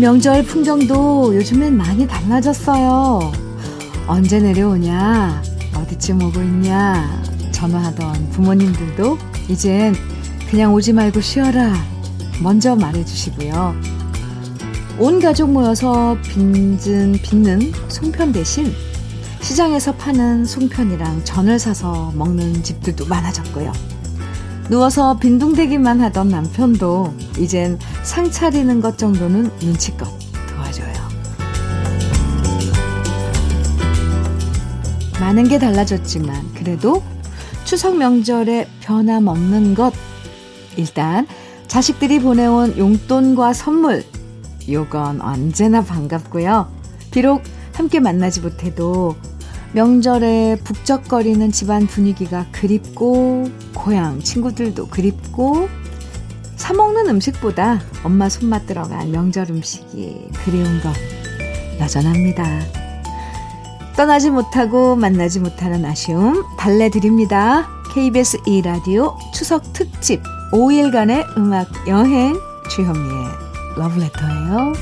명절 풍경도 요즘엔 많이 달라졌어요. 언제 내려오냐? 어디쯤 오고 있냐? 전화하던 부모님들도 이젠 그냥 오지 말고 쉬어라. 먼저 말해주시고요. 온 가족 모여서 빚는, 빚는 송편 대신 시장에서 파는 송편이랑 전을 사서 먹는 집들도 많아졌고요. 누워서 빈둥대기만 하던 남편도 이젠 상 차리는 것 정도는 눈치껏 도와줘요. 많은 게 달라졌지만 그래도 추석 명절에 변함없는 것 일단 자식들이 보내온 용돈과 선물 요건 언제나 반갑고요. 비록 함께 만나지 못해도 명절에 북적거리는 집안 분위기가 그립고 고향 친구들도 그립고 사 먹는 음식보다 엄마 손맛 들어간 명절 음식이 그리운 것 여전합니다. 떠나지 못하고 만나지 못하는 아쉬움 달래 드립니다. KBS 2 라디오 추석 특집 5일간의 음악 여행 주현미의 러브레터예요.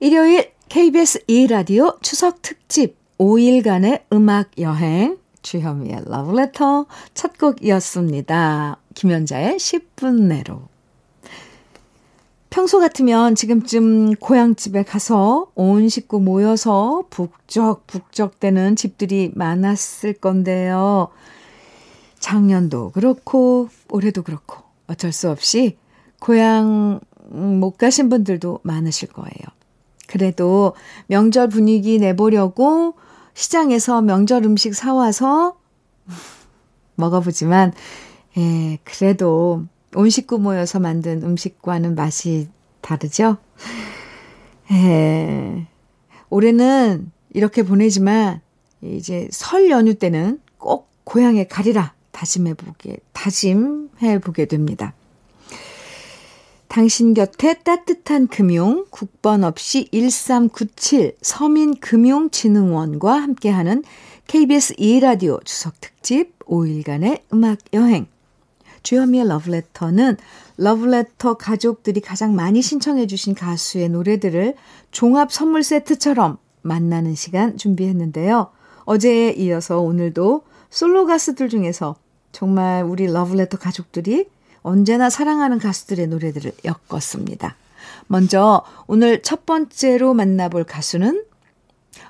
일요일 KBS 2라디오 추석 특집 5일간의 음악 여행 주현미의 러브레터 첫 곡이었습니다. 김연자의 10분 내로 평소 같으면 지금쯤 고향집에 가서 온 식구 모여서 북적북적대는 집들이 많았을 건데요. 작년도 그렇고 올해도 그렇고 어쩔 수 없이 고향 못 가신 분들도 많으실 거예요. 그래도 명절 분위기 내보려고 시장에서 명절 음식 사와서 먹어보지만, 예, 그래도 온 식구 모여서 만든 음식과는 맛이 다르죠? 예, 올해는 이렇게 보내지만, 이제 설 연휴 때는 꼭 고향에 가리라 다짐해보게, 다짐해보게 됩니다. 당신 곁에 따뜻한 금융 국번 없이 1397 서민금융진흥원과 함께하는 KBS 2라디오 추석 특집 5일간의 음악 여행. 주현미의 러브레터는 러브레터 가족들이 가장 많이 신청해 주신 가수의 노래들을 종합 선물 세트처럼 만나는 시간 준비했는데요. 어제에 이어서 오늘도 솔로 가수들 중에서 정말 우리 러브레터 가족들이 언제나 사랑하는 가수들의 노래들을 엮었습니다. 먼저 오늘 첫 번째로 만나볼 가수는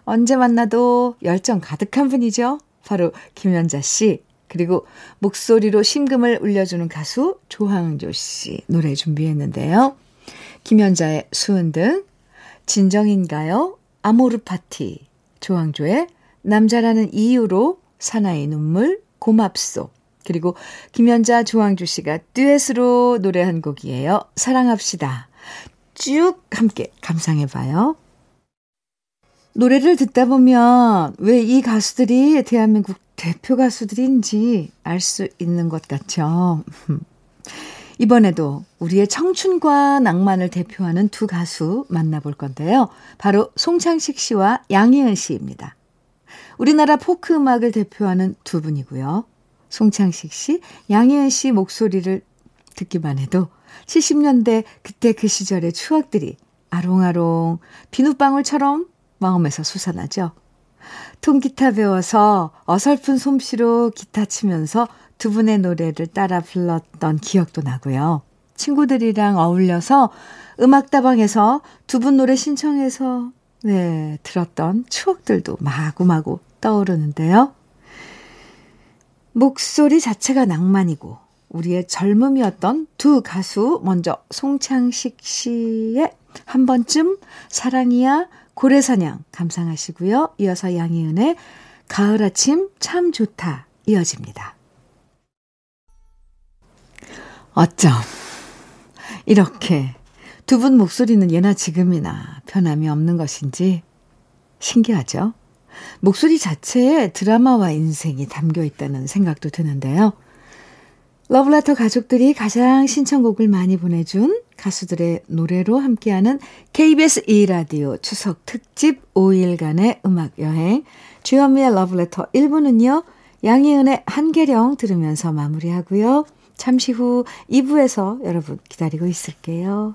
언제 만나도 열정 가득한 분이죠. 바로 김연자 씨. 그리고 목소리로 심금을 울려주는 가수 조항조 씨 노래 준비했는데요. 김연자의 수은 등, 진정인가요? 아모르 파티, 조항조의 남자라는 이유로 사나이 눈물, 고맙소, 그리고 김연자, 조항주 씨가 듀엣으로 노래한 곡이에요. 사랑합시다. 쭉 함께 감상해 봐요. 노래를 듣다 보면 왜 이 가수들이 대한민국 대표 가수들인지 알 수 있는 것 같죠. 이번에도 우리의 청춘과 낭만을 대표하는 두 가수 만나볼 건데요. 바로 송창식 씨와 양희은 씨입니다. 우리나라 포크 음악을 대표하는 두 분이고요. 송창식 씨, 양혜은 씨 목소리를 듣기만 해도 70년대 그때 그 시절의 추억들이 아롱아롱 비눗방울처럼 마음에서 솟아나죠. 통기타 배워서 어설픈 솜씨로 기타 치면서 두 분의 노래를 따라 불렀던 기억도 나고요. 친구들이랑 어울려서 음악다방에서 두 분 노래 신청해서 네, 들었던 추억들도 마구마구 떠오르는데요. 목소리 자체가 낭만이고 우리의 젊음이었던 두 가수 먼저 송창식 씨의 한 번쯤 사랑이야 고래사냥 감상하시고요. 이어서 양희은의 가을 아침 참 좋다 이어집니다. 어쩜 이렇게 두 분 목소리는 예나 지금이나 변함이 없는 것인지 신기하죠? 목소리 자체에 드라마와 인생이 담겨 있다는 생각도 드는데요. 러브레터 가족들이 가장 신청곡을 많이 보내준 가수들의 노래로 함께하는 KBS 2라디오 추석 특집 5일간의 음악 여행 주현미의 러브레터 1부는요. 양희은의 한계령 들으면서 마무리하고요. 잠시 후 2부에서 여러분 기다리고 있을게요.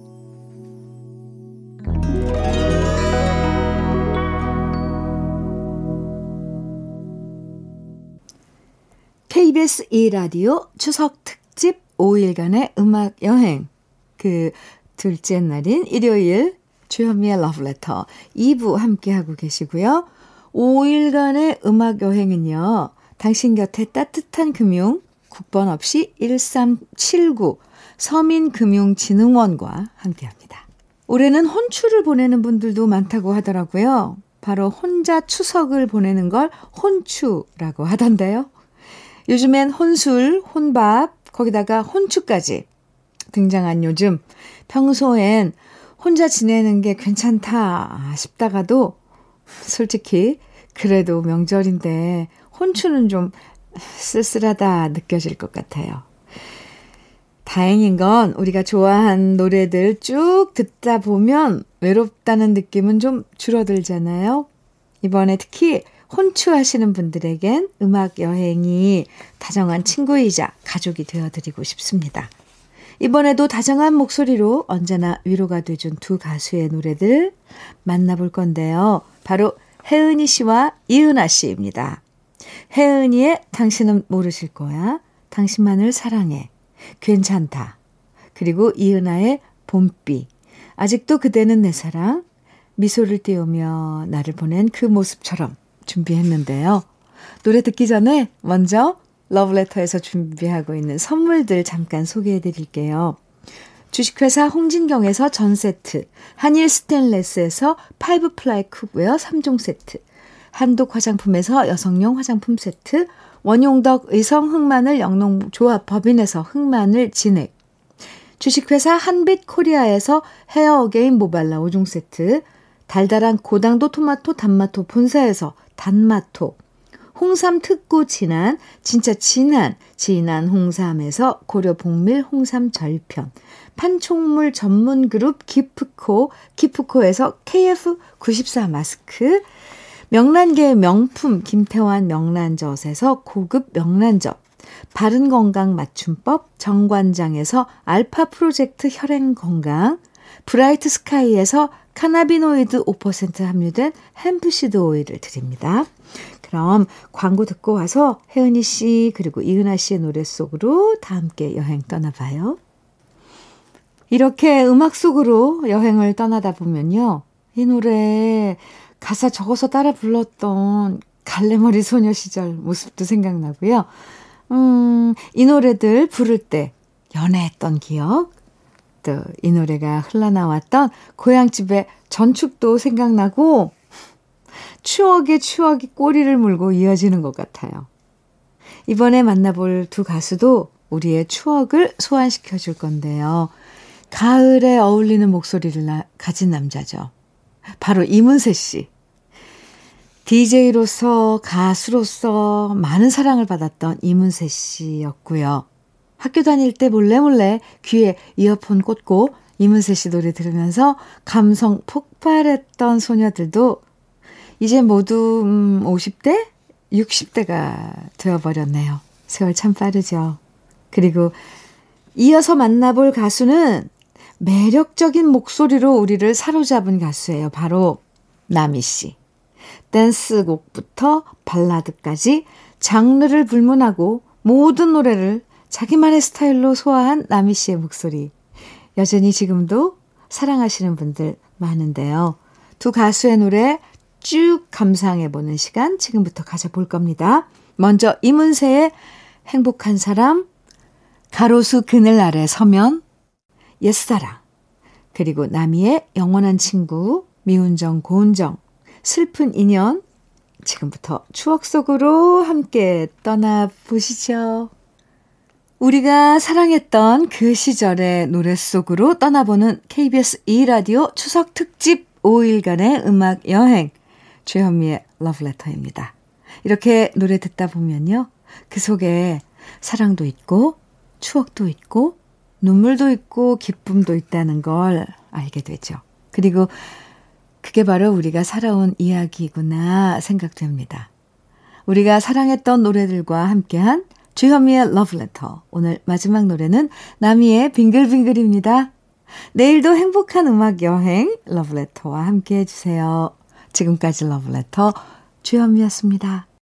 KBS 2라디오 추석 특집 5일간의 음악 여행. 그 둘째 날인 일요일 주현미의 러브레터 2부 함께하고 계시고요. 5일간의 음악 여행은요. 당신 곁에 따뜻한 금융 국번 없이 1379 서민금융진흥원과 함께합니다. 올해는 혼추를 보내는 분들도 많다고 하더라고요. 바로 혼자 추석을 보내는 걸 혼추라고 하던데요. 요즘엔 혼술, 혼밥, 거기다가 혼축까지 등장한 요즘 평소엔 혼자 지내는 게 괜찮다 싶다가도 솔직히 그래도 명절인데 혼추는 좀 쓸쓸하다 느껴질 것 같아요. 다행인 건 우리가 좋아한 노래들 쭉 듣다 보면 외롭다는 느낌은 좀 줄어들잖아요. 이번에 특히 혼추하시는 분들에겐 음악 여행이 다정한 친구이자 가족이 되어드리고 싶습니다. 이번에도 다정한 목소리로 언제나 위로가 돼준 두 가수의 노래들 만나볼 건데요. 바로 혜은이 씨와 이은아 씨입니다. 혜은이의 당신은 모르실 거야. 당신만을 사랑해. 괜찮다. 그리고 이은아의 봄비. 아직도 그대는 내 사랑. 미소를 띄우며 나를 보낸 그 모습처럼 준비했는데요. 노래 듣기 전에 먼저 러브레터에서 준비하고 있는 선물들 잠깐 소개해 드릴게요. 주식회사 홍진경에서 전 세트, 한일 스텐레스에서 five ply cookware 3종 세트, 한독 화장품에서 여성용 화장품 세트, 원용덕 의성 흑마늘 영농조합 법인에서 흑마늘 진액, 주식회사 한빛 코리아에서 헤어 어게인 모발라 5종 세트, 달달한 고당도 토마토 단마토 본사에서 단마토, 홍삼 특구 진한, 진짜 진한, 진한 홍삼에서 고려 복밀 홍삼 절편, 판촉물 전문 그룹 기프코, 기프코에서 KF94 마스크, 명란계의 명품 김태환 명란젓에서 고급 명란젓, 바른 건강 맞춤법 정관장에서 알파 프로젝트 혈행 건강, 브라이트 스카이에서 cannabinoid 5% 함유된 hemp seed 오일을 드립니다. 그럼 광고 듣고 와서 혜은이 씨 그리고 이은아 씨의 노래 속으로 다 함께 여행 떠나봐요. 이렇게 음악 속으로 여행을 떠나다 보면요. 이 노래 가사 적어서 따라 불렀던 갈래머리 소녀 시절 모습도 생각나고요. 음, 이 노래들 부를 때 연애했던 기억, 또 이 노래가 흘러나왔던 고향집의 전축도 생각나고 추억의 추억이 꼬리를 물고 이어지는 것 같아요. 이번에 만나볼 두 가수도 우리의 추억을 소환시켜 줄 건데요. 가을에 어울리는 목소리를 나, 가진 남자죠. 바로 이문세 씨. DJ로서 가수로서 많은 사랑을 받았던 이문세 씨였고요. 학교 다닐 때 몰래 몰래 귀에 이어폰 꽂고 이문세 씨 노래 들으면서 감성 폭발했던 소녀들도 이제 모두 음 50대, 60대가 되어버렸네요. 세월 참 빠르죠. 그리고 이어서 만나볼 가수는 매력적인 목소리로 우리를 사로잡은 가수예요. 바로 나미 씨. 댄스곡부터 발라드까지 장르를 불문하고 모든 노래를 자기만의 스타일로 소화한 나미 씨의 목소리. 여전히 지금도 사랑하시는 분들 많은데요. 두 가수의 노래 쭉 감상해보는 시간 지금부터 가져볼 겁니다. 먼저 이문세의 행복한 사람, 가로수 그늘 아래 서면, 옛사랑, 그리고 나미의 영원한 친구, 미운정 고운정, 슬픈 인연, 지금부터 추억 속으로 함께 떠나보시죠. 우리가 사랑했던 그 시절의 노래 속으로 떠나보는 KBS 2라디오 추석 특집 5일간의 음악 여행. 주현미의 러브레터입니다. 이렇게 노래 듣다 보면요. 그 속에 사랑도 있고, 추억도 있고, 눈물도 있고, 기쁨도 있다는 걸 알게 되죠. 그리고 그게 바로 우리가 살아온 이야기구나 생각됩니다. 우리가 사랑했던 노래들과 함께한 주현미의 러브레터. 오늘 마지막 노래는 나미의 빙글빙글입니다. 내일도 행복한 음악 여행 러브레터와 함께 해주세요. 지금까지 러브레터 주현미였습니다.